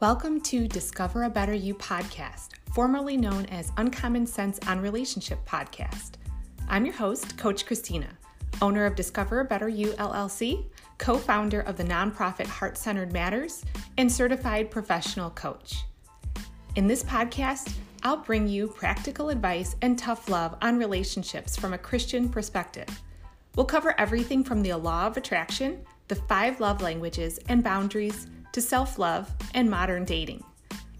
Welcome to Discover a Better You podcast, formerly known as Uncommon Sense on Relationship podcast. I'm your host, Coach Christina, owner of Discover a Better You LLC, co founder of the nonprofit Heart Centered Matters, and certified professional coach. In this podcast, I'll bring you practical advice and tough love on relationships from a Christian perspective. We'll cover everything from the law of attraction, the five love languages, and boundaries to self love and modern dating.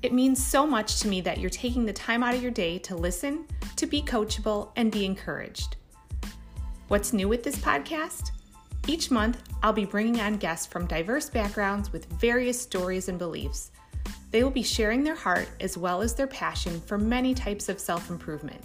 It means so much to me that you're taking the time out of your day to listen, to be coachable, and be encouraged. What's new with this podcast? Each month, I'll be bringing on guests from diverse backgrounds with various stories and beliefs. They will be sharing their heart as well as their passion for many types of self improvement.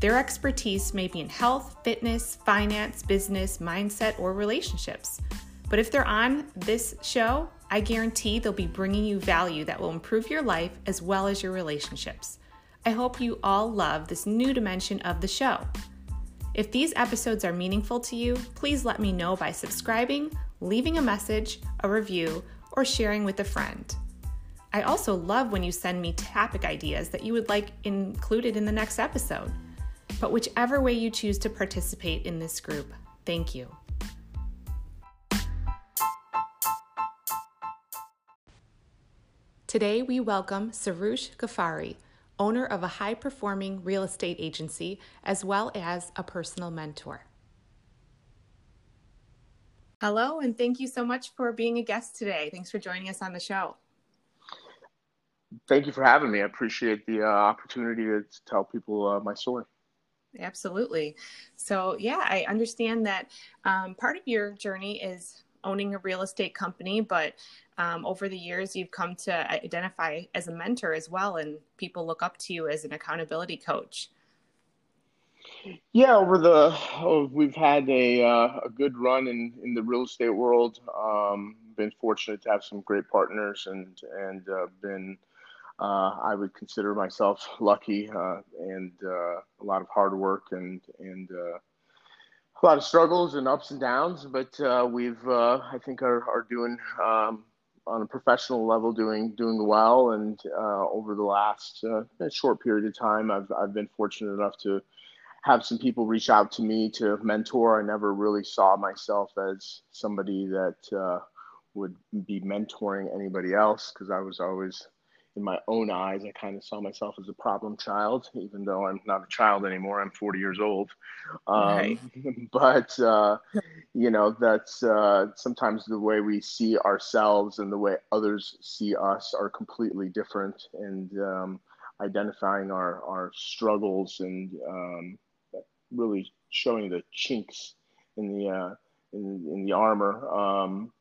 Their expertise may be in health, fitness, finance, business, mindset, or relationships. But if they're on this show, I guarantee they'll be bringing you value that will improve your life as well as your relationships. I hope you all love this new dimension of the show. If these episodes are meaningful to you, please let me know by subscribing, leaving a message, a review, or sharing with a friend. I also love when you send me topic ideas that you would like included in the next episode. But whichever way you choose to participate in this group, thank you. Today, we welcome Sarush Ghaffari, owner of a high performing real estate agency, as well as a personal mentor. Hello, and thank you so much for being a guest today. Thanks for joining us on the show. Thank you for having me. I appreciate the uh, opportunity to tell people uh, my story. Absolutely. So, yeah, I understand that um, part of your journey is owning a real estate company, but um, over the years you've come to identify as a mentor as well, and people look up to you as an accountability coach. Yeah, over the oh, we've had a uh, a good run in in the real estate world. Um, been fortunate to have some great partners and and uh, been uh, I would consider myself lucky uh, and uh, a lot of hard work and and uh, a lot of struggles and ups and downs, but uh, we've uh, I think are are doing um, on a professional level doing doing well. And uh, over the last uh, short period of time, I've I've been fortunate enough to have some people reach out to me to mentor. I never really saw myself as somebody that uh, would be mentoring anybody else because I was always in my own eyes, I kind of saw myself as a problem child, even though I'm not a child anymore. I'm 40 years old. Um, right. But, uh, you know, that's uh, sometimes the way we see ourselves and the way others see us are completely different. And um, identifying our, our struggles and um, really showing the chinks in the, uh, in, in the armor um,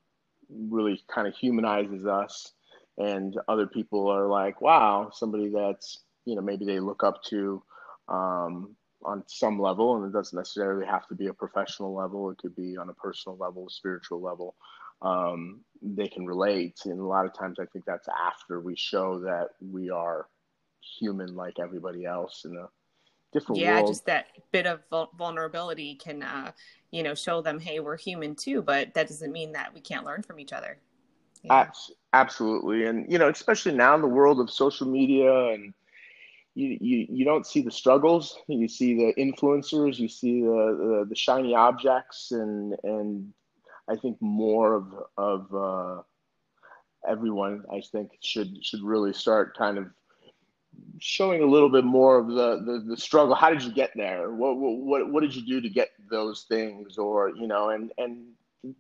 really kind of humanizes us and other people are like, wow, somebody that's you know maybe they look up to um, on some level, and it doesn't necessarily have to be a professional level. It could be on a personal level, a spiritual level. Um, they can relate, and a lot of times I think that's after we show that we are human like everybody else in a different yeah, world. just that bit of vulnerability can, uh, you know, show them, hey, we're human too, but that doesn't mean that we can't learn from each other. Yeah. Absolutely, and you know, especially now in the world of social media, and you you, you don't see the struggles. You see the influencers, you see the, the, the shiny objects, and and I think more of of uh, everyone, I think, should should really start kind of showing a little bit more of the, the, the struggle. How did you get there? What, what, what did you do to get those things? Or, you know, and, and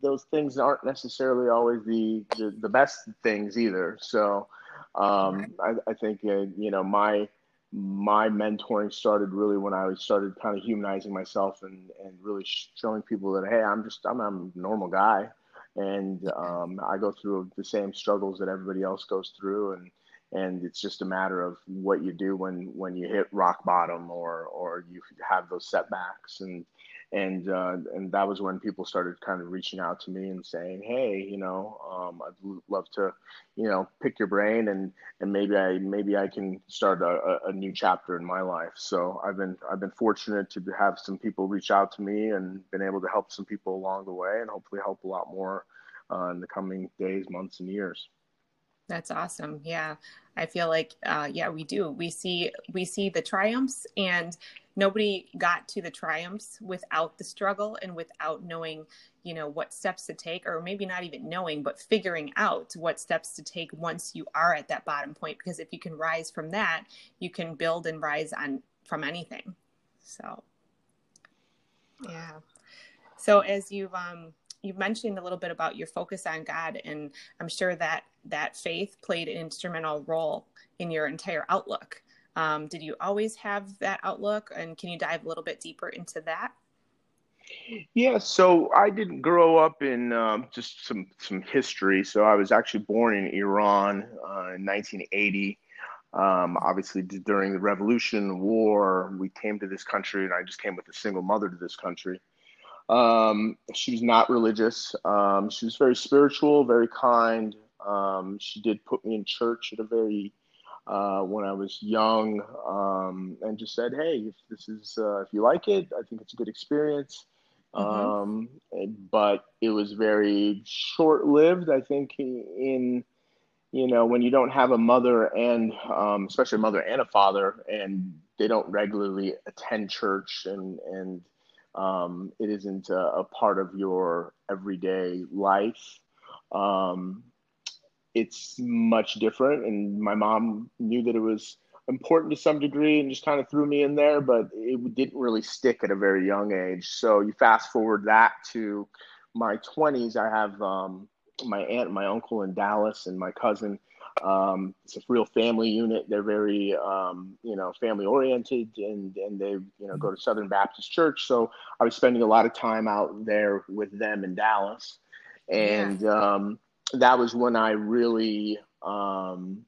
those things aren't necessarily always the the, the best things either. So um, I, I, think uh, you know my my mentoring started really when I started kind of humanizing myself and and really showing people that hey I'm just I'm, I'm a normal guy. And um, I go through the same struggles that everybody else goes through. And and it's just a matter of what you do when when you hit rock bottom or or you have those setbacks. And and uh, and that was when people started kind of reaching out to me and saying, "Hey, you know, um, I'd love to, you know, pick your brain and and maybe I maybe I can start a, a new chapter in my life." So I've been I've been fortunate to have some people reach out to me and been able to help some people along the way, and hopefully help a lot more uh, in the coming days, months, and years. That's awesome. Yeah. I feel like, uh, yeah, we do. We see, we see the triumphs and nobody got to the triumphs without the struggle and without knowing, you know, what steps to take, or maybe not even knowing, but figuring out what steps to take once you are at that bottom point. Because if you can rise from that, you can build and rise on from anything. So, yeah. So as you've um, you've mentioned a little bit about your focus on God, and I'm sure that that faith played an instrumental role in your entire outlook. Um, did you always have that outlook, and can you dive a little bit deeper into that? Yeah, so I didn't grow up in um, just some some history. So I was actually born in Iran uh, in 1980. Um, obviously, during the revolution, war, we came to this country, and I just came with a single mother to this country. Um, she was not religious. Um, she was very spiritual, very kind. Um, she did put me in church at a very uh, when I was young, um, and just said, "Hey, if this is uh, if you like it, I think it's a good experience." Mm-hmm. Um, but it was very short lived. I think in you know when you don't have a mother and um, especially a mother and a father, and they don't regularly attend church and and um, it isn't a, a, part of your everyday life. Um, it's much different, and my mom knew that it was important to some degree and just kind of threw me in there, but it didn't really stick at a very young age. So you fast forward that to my 20s, I have um, my aunt my uncle in Dallas and my cousin um, it's a real family unit. They're very, um, you know, family oriented, and and they, you know, go to Southern Baptist Church. So I was spending a lot of time out there with them in Dallas, and yeah. um, that was when I really, um,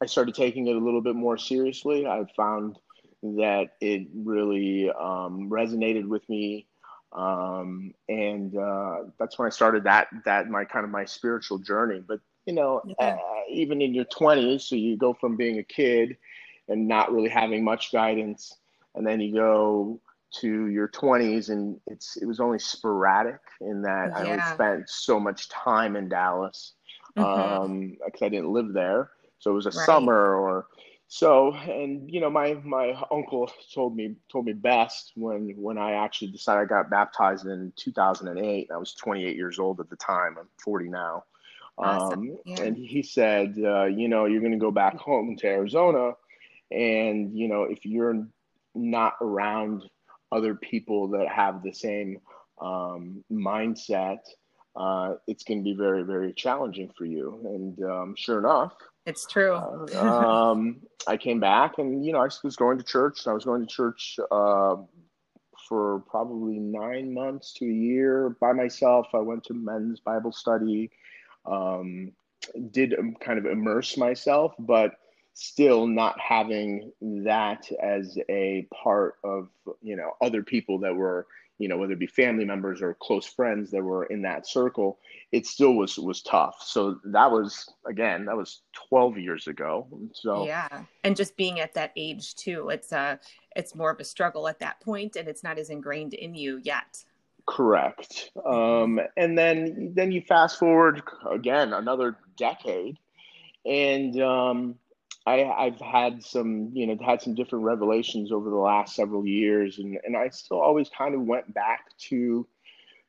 I started taking it a little bit more seriously. I found that it really um, resonated with me um, and uh, that's when I started that that my kind of my spiritual journey. But you know, uh, even in your 20s, so you go from being a kid and not really having much guidance, and then you go to your 20s and it's it was only sporadic in that yeah. I only spent so much time in Dallas because mm-hmm. um, I didn't live there. So it was a right. summer or so and you know my my uncle told me told me best when when I actually decided I got baptized in 2008. I was 28 years old at the time. I'm 40 now. Awesome. Um, yeah. And he said, uh, you know, you're going to go back home to Arizona, and you know, if you're not around other people that have the same um, mindset, uh, it's going to be very, very challenging for you. And um, sure enough, it's true. uh, um, I came back, and you know, I was going to church. and I was going to church uh, for probably nine months to a year by myself. I went to men's Bible study um, did kind of immerse myself, but still not having that as a part of you know other people that were you know whether it be family members or close friends that were in that circle it still was was tough. So that was again that was 12 years ago. So yeah. And just being at that age too it's uh it's more of a struggle at that point and it's not as ingrained in you yet Correct. Um, and then then you fast forward again another decade, and um, I, I've had some you know had some different revelations over the last several years, and and I still always kind of went back to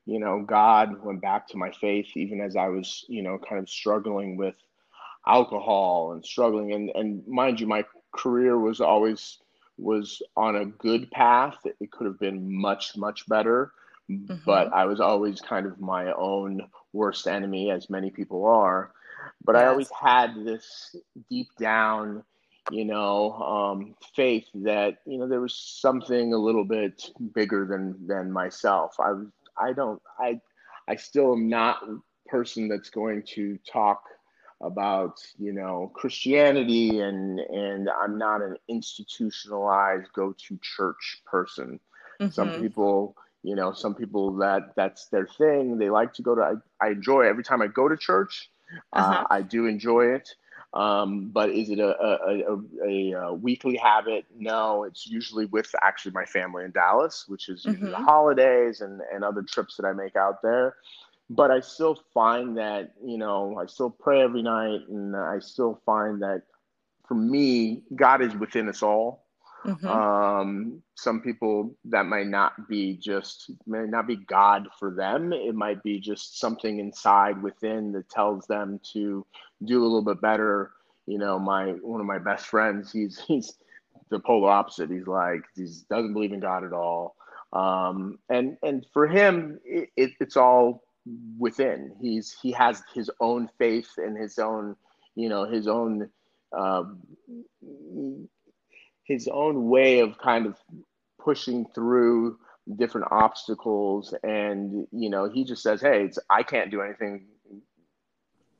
you know God, went back to my faith, even as I was you know kind of struggling with alcohol and struggling, and and mind you, my career was always was on a good path. It could have been much much better mm-hmm. but I was always kind of my own worst enemy, as many people are. But yes. I always had this deep down, you know, um, faith that you know there was something a little bit bigger than than myself. I was, I don't, I, I still am not person that's going to talk about you know Christianity and and I'm not an institutionalized go to church person. Mm-hmm. Some people you know some people that that's their thing they like to go to i, I enjoy it. every time i go to church uh, uh-huh. uh, i do enjoy it um, but is it a, a, a, a, weekly habit no it's usually with actually my family in dallas which is mm-hmm. the holidays and, and other trips that i make out there but I still find that, you know, I still pray every night and I still find that for me, God is within us all. Mm-hmm. Um, some people that might not be just may not be God for them. It might be just something inside within that tells them to do a little bit better. You know, my one of my best friends, he's he's the polar opposite. He's like he doesn't believe in God at all. Um, and and for him, it, it, it's all within. He's he has his own faith and his own, you know, his own. Um, his own way of kind of pushing through different obstacles. And you know he just says hey i can't do anything.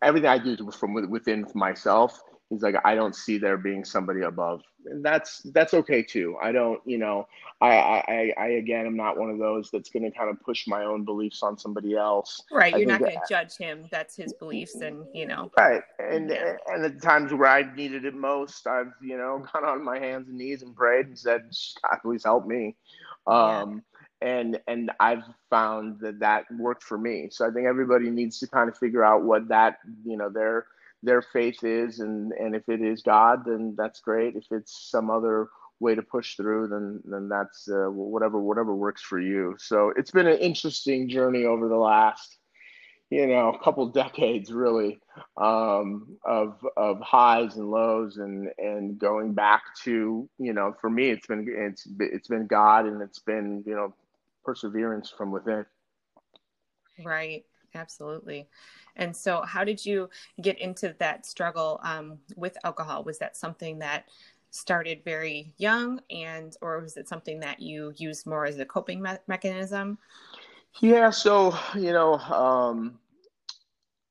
Everything i do is from within myself he's like i don't see there being somebody above. And that's that's okay too. I don't you know i i i again am not one of those that's going to kind of push my own beliefs on somebody else. Right you're not going to judge him. That's his beliefs and you know. Right and yeah. and at the times where i needed it most i've you know gone on my hands and knees and prayed and said god please help me. Um and and I've found that that worked for me. So I think everybody needs to kind of figure out what that you know their their faith is and and if it is god then that's great. If it's some other way to push through then then that's uh, whatever whatever works for you. So it's been an interesting journey over the last you know a couple decades really um, of of highs and lows and and going back to you know for me it's been it's it's been god and it's been you know perseverance from within. Right absolutely and so, how did you get into that struggle um, with alcohol? Was that something that started very young, and or was it something that you used more as a coping me- mechanism? Yeah. So you know. Um,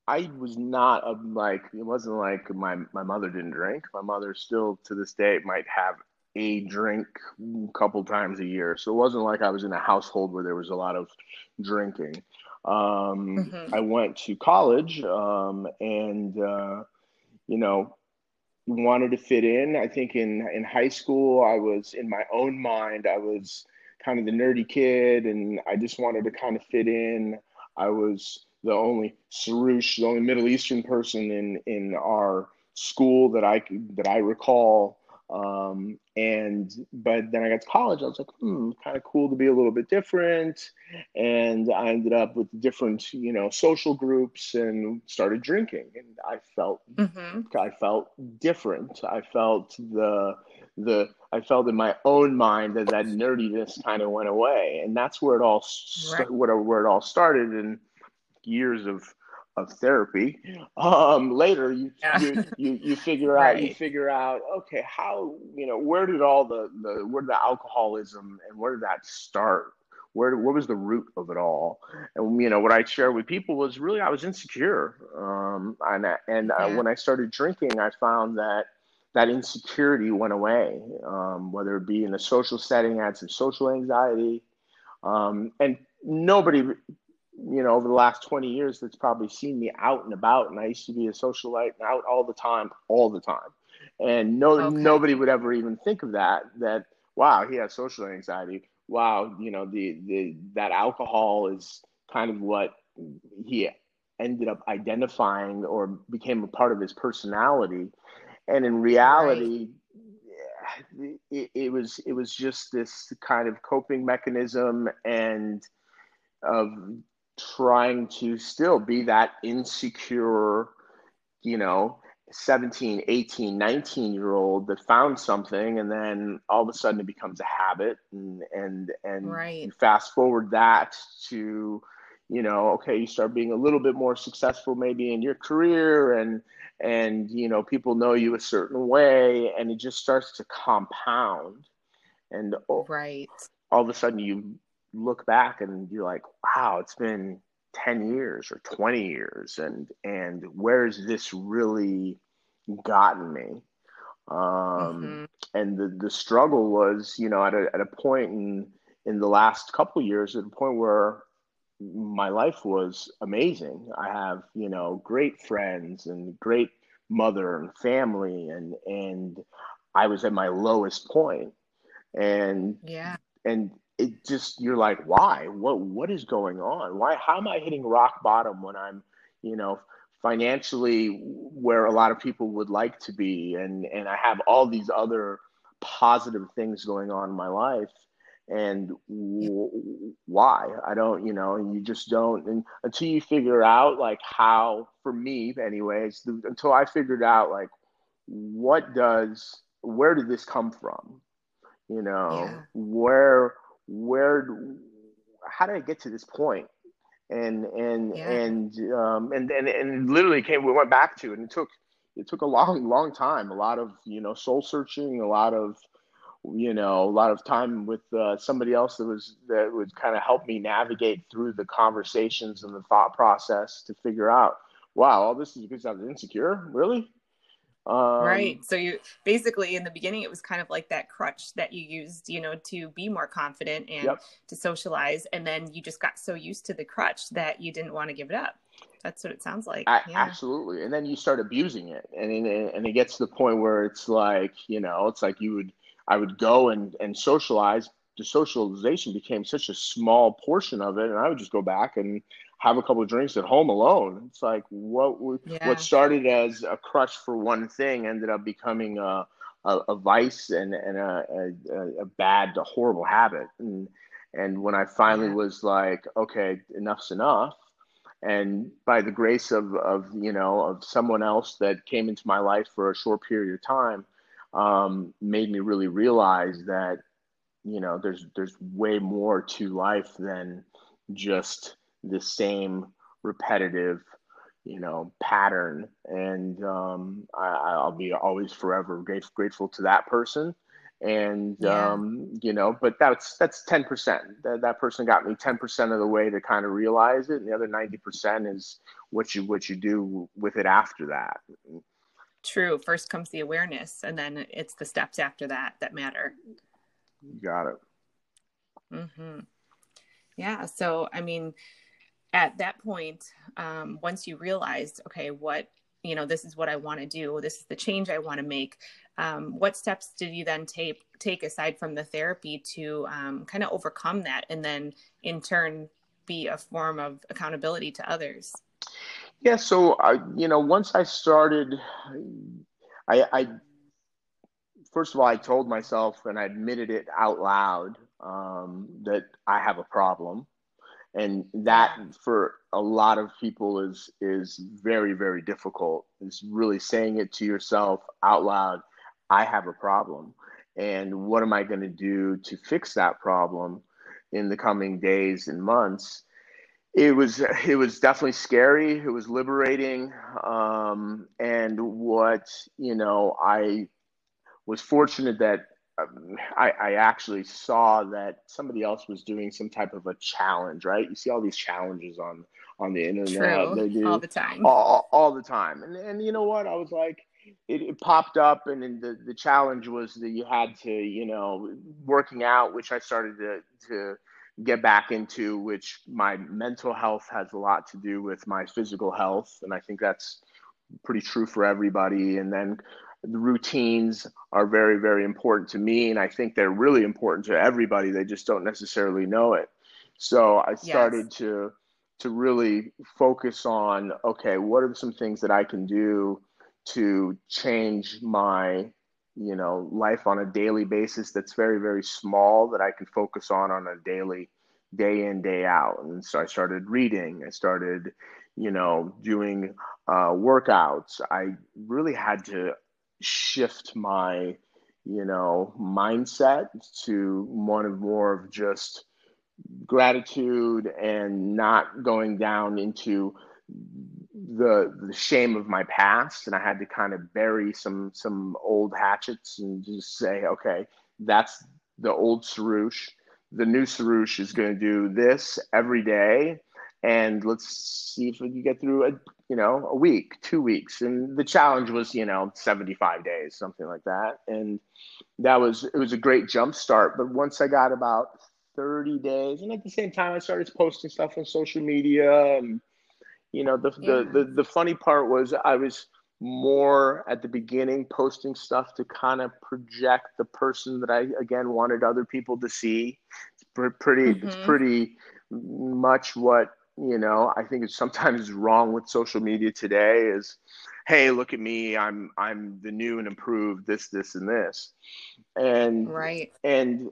I was not a, like it wasn't like my my mother didn't drink. My mother still to this day might have a drink a couple times a year. So it wasn't like I was in a household where there was a lot of drinking. Um, mm-hmm. I went to college um, and, uh, you know, wanted to fit in. I think in, in high school, I was in my own mind, I was kind of the nerdy kid and I just wanted to kind of fit in. I was the only Sarouche, the only Middle Eastern person in, in our school that I that I recall. Um, and but then I got to college, I was like, hmm, kind of cool to be a little bit different. And I ended up with different, you know, social groups and started drinking. And I felt mm-hmm. I felt different. I felt the the I felt in my own mind that that nerdiness kind of went away. And that's where it all right. where, where it all started and years of of therapy. Um, later, you, yeah. you, you you figure right. out you figure out okay how you know where did all the the where did the alcoholism and where did that start? Where what was the root of it all? And you know what I share with people was really I was insecure, um, and and uh, when I started drinking, I found that that insecurity went away. Um, whether it be in a social setting, I had some social anxiety, um, and nobody you know, over the last 20 years that's probably seen me out and about. And I used to be a socialite and out all the time, all the time. And no, okay. nobody would ever even think of that, that, wow, he has social anxiety. Wow, you know, the, the, that alcohol is kind of what he ended up identifying or became a part of his personality. And in reality, right. it, it was, it was just this kind of coping mechanism and, of trying to still be that insecure, you know, 17, 18, 19 year old that found something and then all of a sudden it becomes a habit and and and right. fast forward that to you know okay you start being a little bit more successful maybe in your career and and you know people know you a certain way and it just starts to compound and right all of a sudden you look back and you're like, wow, it's been 10 years or 20 years and and where's this really gotten me? Um mm-hmm. and the the struggle was you know at a, at a point in in the last couple years at a point where my life was amazing. I have you know great friends and great mother and family and and i was at my lowest point. And yeah. and it just you're like, why? What what is going on? Why? How am I hitting rock bottom when I'm, you know, financially where a lot of people would like to be, and and I have all these other positive things going on in my life and w- why i don't you know you just don't and until you figure out like how for me anyways the, until i figured out like what does where did this come from you know yeah. where where how did i get to this point? And and yeah. and um and, and and literally came we went back to it and it took it took a long long time a lot of you know soul searching a lot of you know a lot of time with uh, somebody else that was that would kind of help me navigate through the conversations and the thought process to figure out wow all this is because i was insecure? Really um, right so you basically in the beginning it was kind of like that crutch that you used you know to be more confident and yep. to socialize. And then you just got so used to the crutch that you didn't want to give it up. That's what it sounds like. I, yeah. absolutely. And then you start abusing it. And, and and it gets to the point where it's like you know it's like you would I would go and, and socialize. The socialization became such a small portion of it, and I would just go back and have a couple of drinks at home alone. It's like what yeah. what started as a crush for one thing ended up becoming a a, a vice and and a, a, a, bad, a horrible habit. And and when I finally yeah. was like, okay, enough's enough, and by the grace of of you know of someone else that came into my life for a short period of time, um, made me really realize that you know there's there's way more to life than just the same repetitive you know pattern and um, I, will be always forever grateful, grateful to that person and yeah. um, you know but that's that's 10% that, that person got me 10% of the way to kind of realize it and the other 90% is what you what you do with it after that True. First comes the awareness, and then it's the steps after that that matter. You got it. Mm-hmm. Yeah. So, I mean, at that point, um, once you realized, okay, what you know, this is what I want to do. This is the change I want to make. Um, what steps did you then take take aside from the therapy to um, kind of overcome that, and then in turn be a form of accountability to others? Yeah, so I, you know, once I started, I, I first of all, I told myself and I admitted it out loud um, that I have a problem, and that for a lot of people is is very very difficult. Is really saying it to yourself out loud. I have a problem, and what am I going to do to fix that problem in the coming days and months? it was it was definitely scary it was liberating um, and what you know i was fortunate that um, I, I, actually saw that somebody else was doing some type of a challenge right you see all these challenges on on the internet True. They do all the time all, all the time and, and you know what i was like it, it popped up and, and the, the challenge was that you had to you know working out which i started to to get back into, which my mental health has a lot to do with my physical health. And I think that's pretty true for everybody. And then the routines are very, very important to me. And I think they're really important to everybody. They just don't necessarily know it. So I started yes. to to really focus on okay, what are some things that I can do to change my you know life on a daily basis that's very very small that i can focus on on a daily day in day out and so i started reading i started you know doing uh, workouts i really had to shift my you know mindset to one of more of just gratitude and not going down into the the shame of my past and I had to kind of bury some some old hatchets and just say, okay, that's the old Sarouche. The new Sarouche is going to do this every day, and let's see if we can get through a you know a week, two weeks. And the challenge was you know 75 days, something like that. And that was it was a great jump start. But once I got about 30 days, and at the same time I started posting stuff on social media and you know the, yeah. the, the the funny part was i was more at the beginning posting stuff to kind of project the person that i again wanted other people to see It's pretty mm-hmm. it's pretty much what you know i think it's sometimes wrong with social media today is hey look at me i'm i'm the new and improved this this and this and right and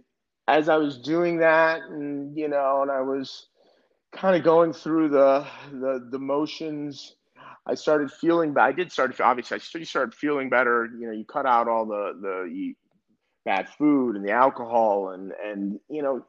as i was doing that and you know and i was kind of going through the the the motions I started feeling, but I did start obviously I started feeling better. You know, you cut out all the the bad food and the alcohol and and you know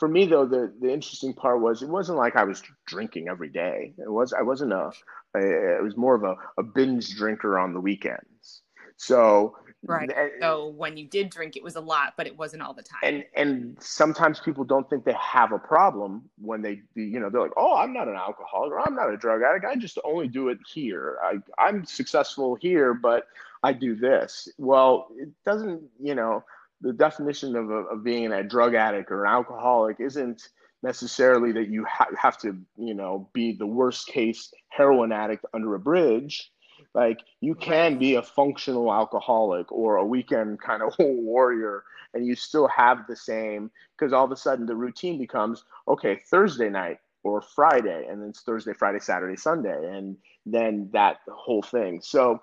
for me though the the interesting part was it wasn't like I was drinking every day. It was I wasn't a, a it was more of a, a binge drinker on the weekends. So right. And, so when you did drink, it was a lot, but it wasn't all the time. And and sometimes people don't think they have a problem when they you know they're like, oh, I'm not an alcoholic or I'm not a drug addict. I just only do it here. I I'm successful here, but I do this. Well, it doesn't you know the definition of, a, of being a drug addict or an alcoholic isn't necessarily that you ha- have to, you know, be the worst case heroin addict under a bridge. Like you can be a functional alcoholic or a weekend kind of warrior and you still have the same because all of a sudden the routine becomes okay, Thursday night or Friday, and then it's Thursday, Friday, Saturday, Sunday, and then that whole thing. So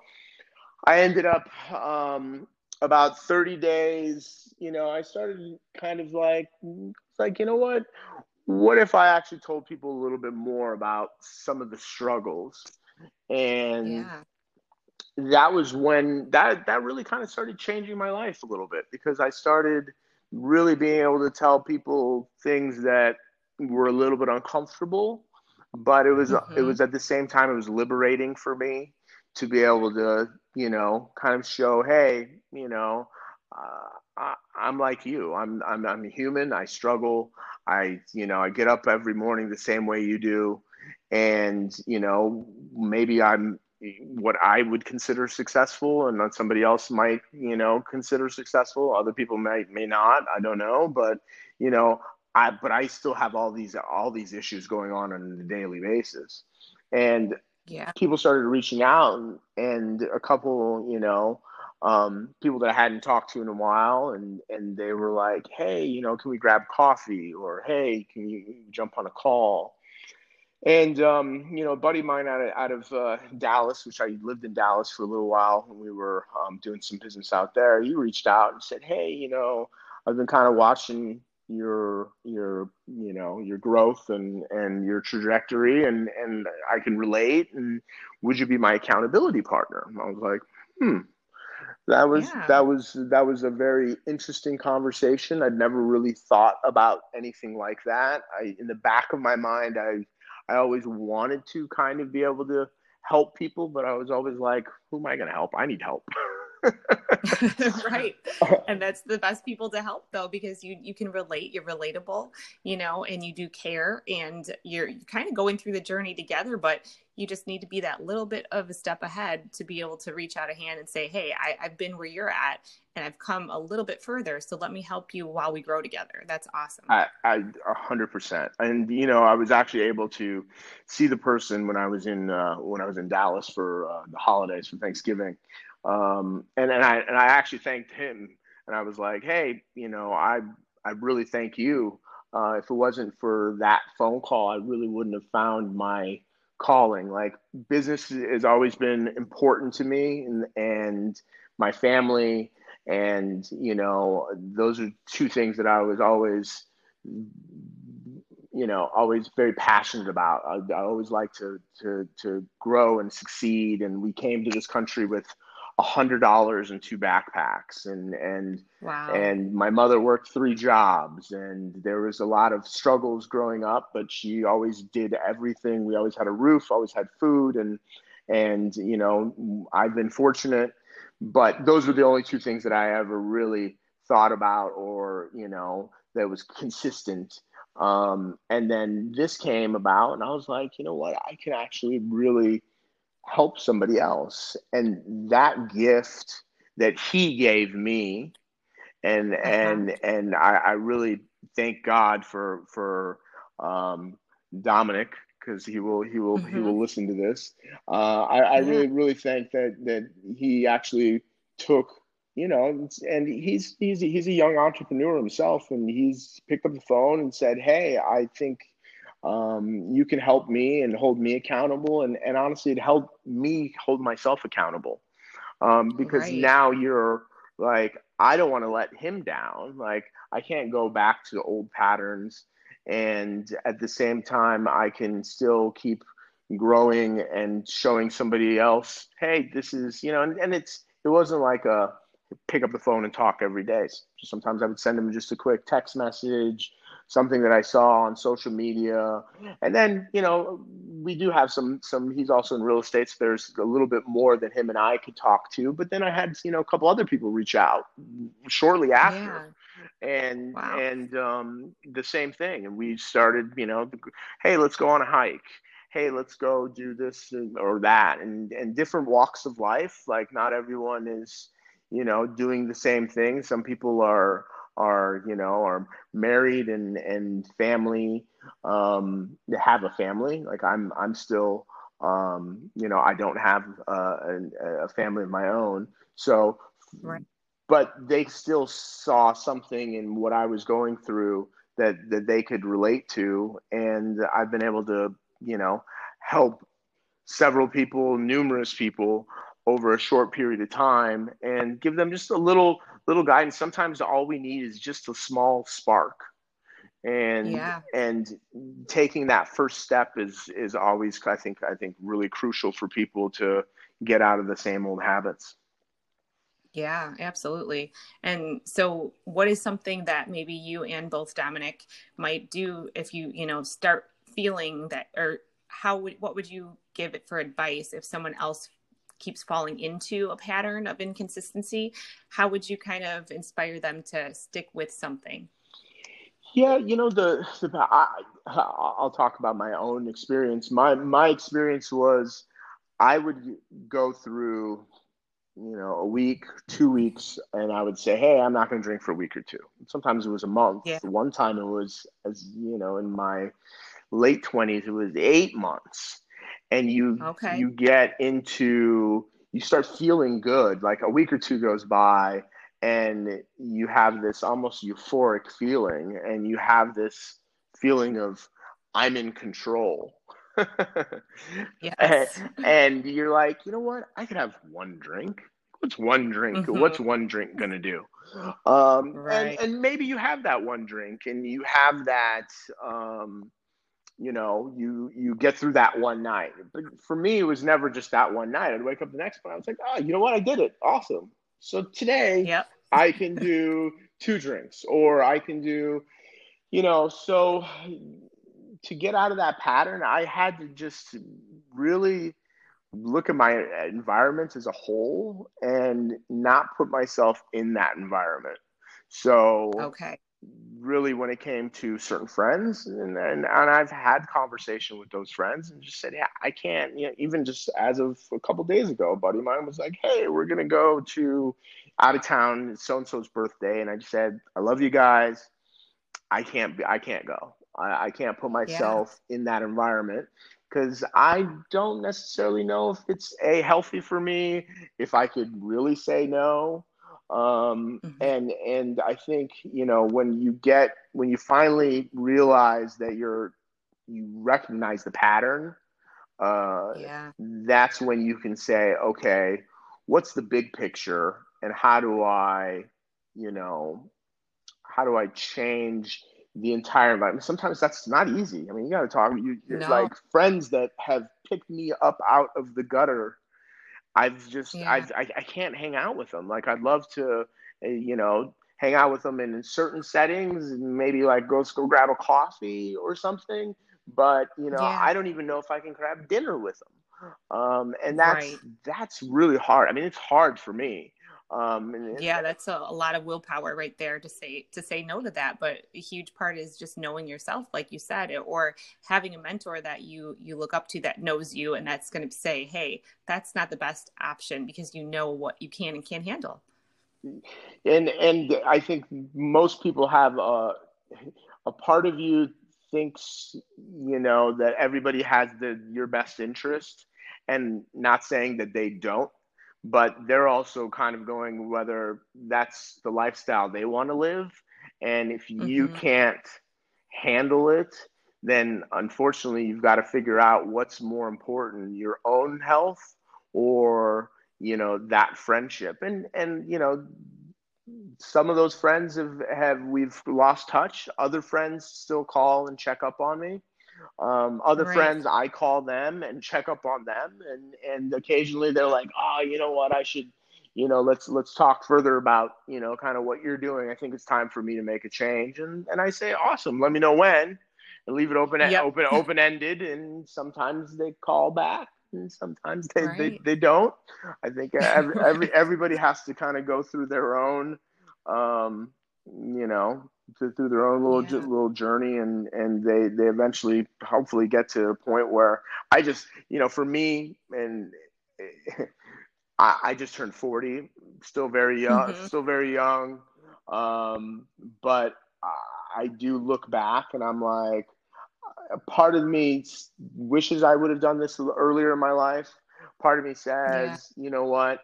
I ended up um, about 30 days, you know, I started kind of like, like, you know what? What if I actually told people a little bit more about some of the struggles? And yeah. that was when that that really kind of started changing my life a little bit because I started really being able to tell people things that were a little bit uncomfortable, but it was mm-hmm. it was at the same time it was liberating for me to be able to, you know, kind of show, hey, you know, uh, I, am like you. I'm, I'm I'm human. I struggle. I you know I get up every morning the same way you do, and you know maybe I'm what I would consider successful, and somebody else might you know consider successful. Other people might may not. I don't know, but you know I but I still have all these all these issues going on on a daily basis, and yeah. people started reaching out and, and a couple, you know, um, people that I hadn't talked to in a while, and and they were like, "Hey, you know, can we grab coffee?" or "Hey, can you jump on a call?" And um, you know, a buddy of mine out of, out of uh, Dallas, which I lived in Dallas for a little while, and we were um, doing some business out there. He reached out and said, "Hey, you know, I've been kind of watching your your you know your growth and and your trajectory and and I can relate and would you be my accountability partner and I was like hmm that was yeah. that was that was a very interesting conversation. I'd never really thought about anything like that. I in the back of my mind I I always wanted to kind of be able to help people but I was always like who am I going to help? I need help. Right. And that's the best people to help though because you you can relate you're relatable you know and you do care and you're kind of going through the journey together but you just need to be that little bit of a step ahead to be able to reach out a hand and say hey I, i've been where you're at and i've come a little bit further so let me help you while we grow together. That's awesome. I i 100% and you know i was actually able to see the person when i was in uh, when i was in dallas for uh, the holidays for thanksgiving. Um, and and I and I actually thanked him, and I was like, hey, you know, I I really thank you. Uh, if it wasn't for that phone call, I really wouldn't have found my calling. Like business has always been important to me, and and my family, and you know, those are two things that I was always you know always very passionate about. I, I, always like to to to grow and succeed. And we came to this country with a hundred dollars and two backpacks and and wow. and my mother worked three jobs and there was a lot of struggles growing up but she always did everything. We always had a roof always had food and and you know i've been fortunate but those were the only two things that i ever really thought about or you know that was consistent. Um, and then this came about and i was like you know what? I can actually really help somebody else. And that gift that he gave me, and uh-huh. and and I, I, really thank God for for um, Dominic because he will he will mm-hmm. he will listen to this. Uh, I, I yeah. really really thank that that he actually took you know, and he's he's he's a young entrepreneur himself, and he's picked up the phone and said, "Hey, I think um, you can help me and hold me accountable, and and honestly, it helped me hold myself accountable um, because right. now you're like, I don't want to let him down. Like, I can't go back to the old patterns, and at the same time, I can still keep." growing and showing somebody else hey this is you know and, and it's it wasn't like a pick up the phone and talk every day. Sometimes I would send him just a quick text message, something that I saw on social media, and then you know we do have some some. He's also in real estate, so there's a little bit more that him and I could talk to. But then I had you know a couple other people reach out shortly after. Yeah. And wow. and um, the same thing, and we started, you know, hey, let's go on a hike hey let's go do this or that and and different walks of life like not everyone is you know, doing the same thing. Some people are are you know are married and and family um have a family. Like i'm i'm still um you know i don't have uh, a, a family of my own. So right. but they still saw something in what i was going through that that they could relate to. And i've been able to you know help several people numerous people over a short period of time and give them just a little little guidance. Sometimes all we need is just a small spark. And yeah. and taking that first step is is always i think i think really crucial for people to get out of the same old habits. Yeah absolutely. And so what is something that maybe you and both dominic might do if you you know start feeling that or how would what would you give it for advice if someone else keeps falling into a pattern of inconsistency how would you kind of inspire them to stick with something? Yeah you know the, the I, i'll talk about my own experience. My my experience was i would go through you know a week two weeks and i would say hey i'm not going to drink for a week or two. Sometimes it was a month. Yeah. one time it was as you know in my late 20s it was eight months and you okay. you get into you start feeling good like a week or two goes by and you have this almost euphoric feeling and you have this feeling of i'm in control yes. and, and, you're like you know what i could have one drink what's one drink mm-hmm. what's one drink gonna do um, right. and, and maybe you have that one drink and you have that um, you know, you you get through that one night. But for me, it was never just that one night. I'd wake up the next morning. I was like, oh, you know what? I did it. Awesome. So today, yep. I can do two drinks, or I can do, you know. So to get out of that pattern, I had to just really look at my environment as a whole and not put myself in that environment. So okay really when it came to certain friends and, and, and I've had conversation with those friends and just said, yeah, I can't, you know, even just as of a couple of days ago, a buddy of mine was like, Hey, we're going to go to out of town, so-and-so's birthday. And I just said, I love you guys. I can't be, I can't go. I, I can't put myself yeah. in that environment because I don't necessarily know if it's a healthy for me, if I could really say no um, mm-hmm. and and I think you know when you get when you finally realize that you're you recognize the pattern uh, yeah. that's when you can say okay what's the big picture and how do I you know how do I change the entire environment sometimes that's not easy I mean you got to talk you no. like friends that have picked me up out of the gutter I've just yeah. I've, I I can't hang out with them. Like I'd love to, eh, you know, hang out with them in certain settings, and maybe like go go grab a coffee or something. But you know, yeah. I don't even know if I can grab dinner with them. Um, and that's right. that's really hard. I mean, it's hard for me. Um, yeah, that's a, a, lot of willpower right there to say to say no to that. But a huge part is just knowing yourself, like you said, or having a mentor that you you look up to that knows you and that's going to say, "Hey, that's not the best option because you know what you can and can't handle." And and I think most people have a a part of you thinks you know that everybody has the your best interest, and not saying that they don't but they're also kind of going whether that's the lifestyle they want to live. And if you mm-hmm. can't handle it, then unfortunately you've got to figure out what's more important your own health or you know that friendship and and you know some of those friends have have we've lost touch other friends still call and check up on me um, other right. friends i call them and check up on them and and occasionally they're like oh you know what i should you know let's let's talk further about you know kind of what you're doing i think it's time for me to make a change and and i say awesome let me know when and leave it open yep. open open ended and sometimes they call back and sometimes they, right. they, they don't i think every, every everybody has to kind of go through their own um you know through, through their own little yeah. little journey and and they they eventually hopefully get to a point where i just you know for me and I, I just turned 40 still very young mm-hmm. still very young um but I do look back and I'm like, a part of me wishes I would have done this earlier in my life. Part of me says, yeah. you know what,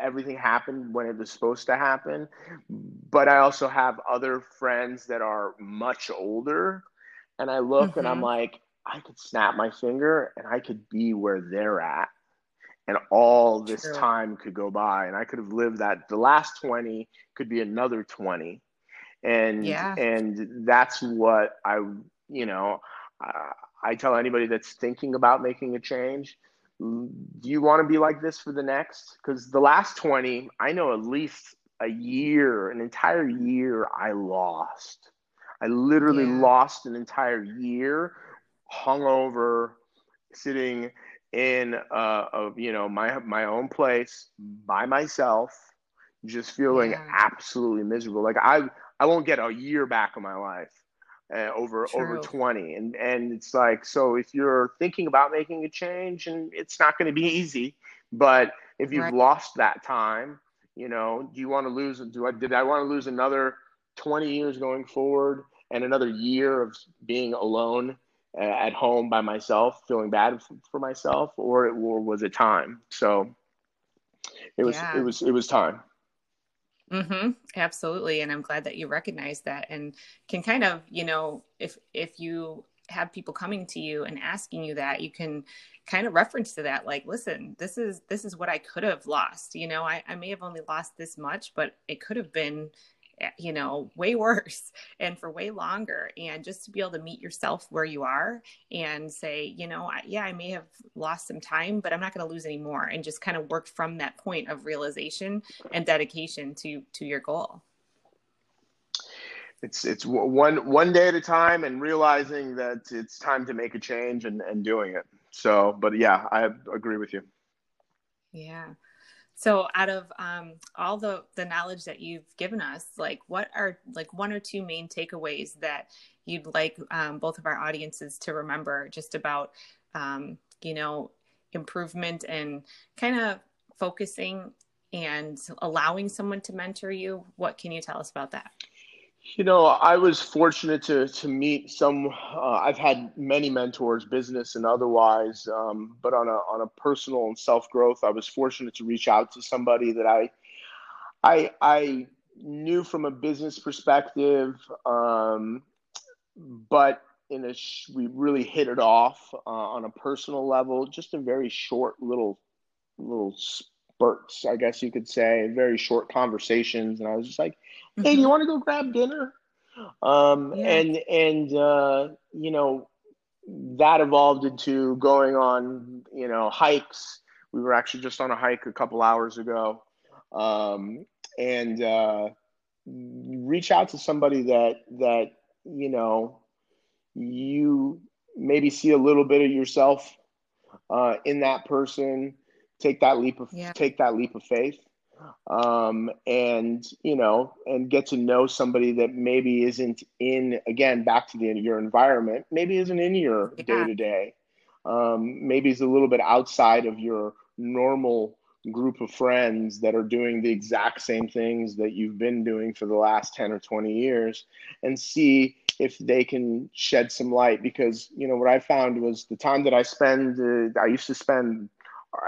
everything happened when it was supposed to happen. But I also have other friends that are much older, and I look mm-hmm. and I'm mm-hmm. like, I could snap my finger and I could be where they're at. And all this True. time could go by, and I could have lived that. The last 20 could be another 20 and yeah. and that's what I you know I tell anybody that's thinking about making a change, do you want to be like this for the next? Because the last 20, I know at least a year, an entire year, I lost. I literally yeah. lost an entire year hungover, sitting in uh, of you know my my own place by myself, just feeling yeah. absolutely miserable. Like I I won't get a year back of my life uh, over True. over 20 and and it's like so if you're thinking about making a change and it's not going to be easy but if you've right. lost that time you know do you want to lose do i did i want to lose another 20 years going forward and another year of being alone uh, at home by myself feeling bad for myself or, it, or was it time so it was yeah. it was it was time Mm-hmm. Absolutely. And I'm glad that you recognize that and can kind of, you know, if if you have people coming to you and asking you that, you can kind of reference to that, like, listen, this is this is what I could have lost. You know, I, I may have only lost this much, but it could have been Eh, you know, way worse and for way longer. And just to be able to meet yourself where you are and say, you know, I, yeah, I may have lost some time, but I'm not going to lose any more. And just kind of work from that point of realization and dedication to to your goal. It's it's one one day at a time, and realizing that it's time to make a change and and doing it. So, but yeah, I agree with you. Yeah. So, out of um, all the the knowledge that you've given us, like what are like one or two main takeaways that you'd like um, both of our audiences to remember, just about um, you know improvement and kind of focusing and allowing someone to mentor you? What can you tell us about that? You know, I was fortunate to to meet some. Uh, I've had many mentors, business and otherwise, um, but on a on a personal and self growth, I was fortunate to reach out to somebody that I, I I knew from a business perspective, um, but in a sh- we really hit it off uh, on a personal level. Just a very short little little spurts, I guess you could say, very short conversations, and I was just like hey, do you mm-hmm. want to go grab dinner? Um, yeah. And and uh, you know that evolved into going on you know hikes. We were actually just on a hike a couple hours ago, um, and uh, reach out to somebody that that you know you maybe see a little bit of yourself uh, in that person. Take that leap of yeah. take that leap of faith um, and you know and get to know somebody that maybe isn't in again back to the your environment maybe isn't in your day to day maybe is a little bit outside of your normal group of friends that are doing the exact same things that you've been doing for the last 10 or 20 years and see if they can shed some light. Because you know what i found was the time that i spend uh, i used to spend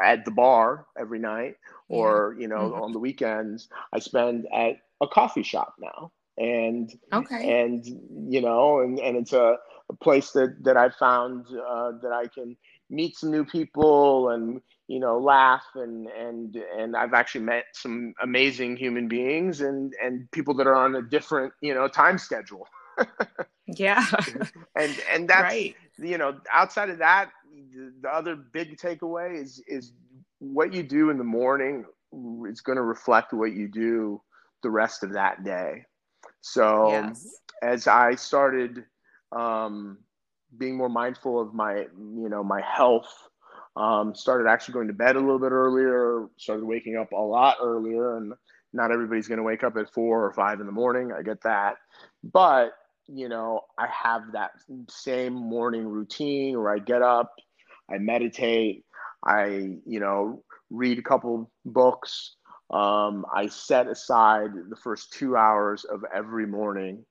at the bar every night or, you know, mm-hmm. on the weekends, I spend at a coffee shop now. And okay. and you know, and, and it's a, a place that that I found uh, that I can meet some new people and you know laugh and and and I've actually met some amazing human beings and and people that are on a different you know time schedule. yeah. and and that's right. you know outside of that the other big takeaway is is what you do in the morning is going to reflect what you do the rest of that day. So yes. as I started um, being more mindful of my you know my health, um, started actually going to bed a little bit earlier, started waking up a lot earlier, and not everybody's going to wake up at four or five in the morning. I get that, but you know I have that same morning routine where I get up, I meditate, I, you know, read a couple books. Um, I set aside the first two hours of every morning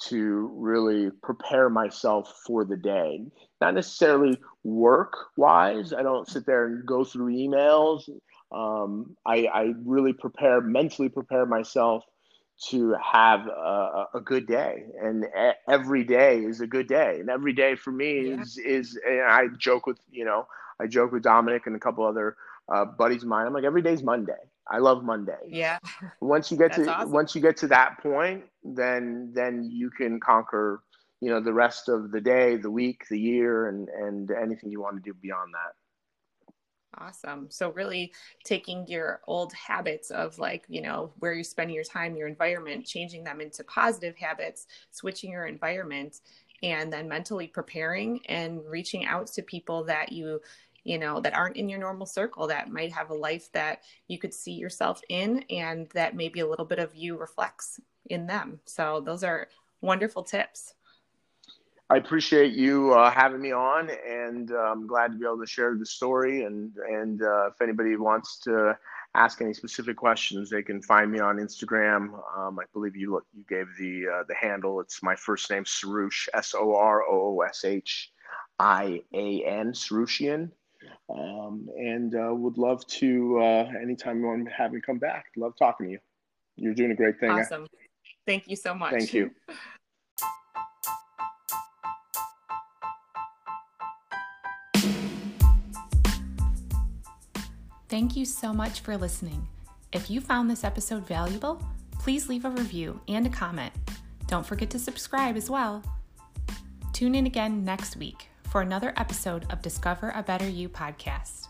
to really prepare myself for the day. Not necessarily work wise. I don't sit there and go through emails. Um, I, I, really prepare, mentally prepare myself to have a, a, good day. And every day is a good day. And every day for me yeah. is, is, I joke with, you know, I joke with Dominic and a couple other uh, buddies of mine. I'm like, every day's Monday. I love Monday. Yeah. Once you get to awesome. once you get to that point, then then you can conquer, you know, the rest of the day, the week, the year, and and anything you want to do beyond that. Awesome. So really taking your old habits of like, you know, where you're spending your time, your environment, changing them into positive habits, switching your environment, and then mentally preparing and reaching out to people that you you know that aren't in your normal circle that might have a life that you could see yourself in and that maybe a little bit of you reflects in them so those are wonderful tips I appreciate you uh, having me on, and uh, I'm glad to be able to share the story. And and uh, if anybody wants to ask any specific questions, they can find me on Instagram. Um, I believe you look, you gave the uh, the handle. It's my first name Soroush S O R O O S H I A N Sorooshian. Um, and uh, would love to uh, anytime you want to have me come back. Love talking to you. You're doing a great thing. Awesome. Thank you so much. Thank you. Thank you so much for listening. If you found this episode valuable, please leave a review and a comment. Don't forget to subscribe as well. Tune in again next week for another episode of Discover a Better You podcast.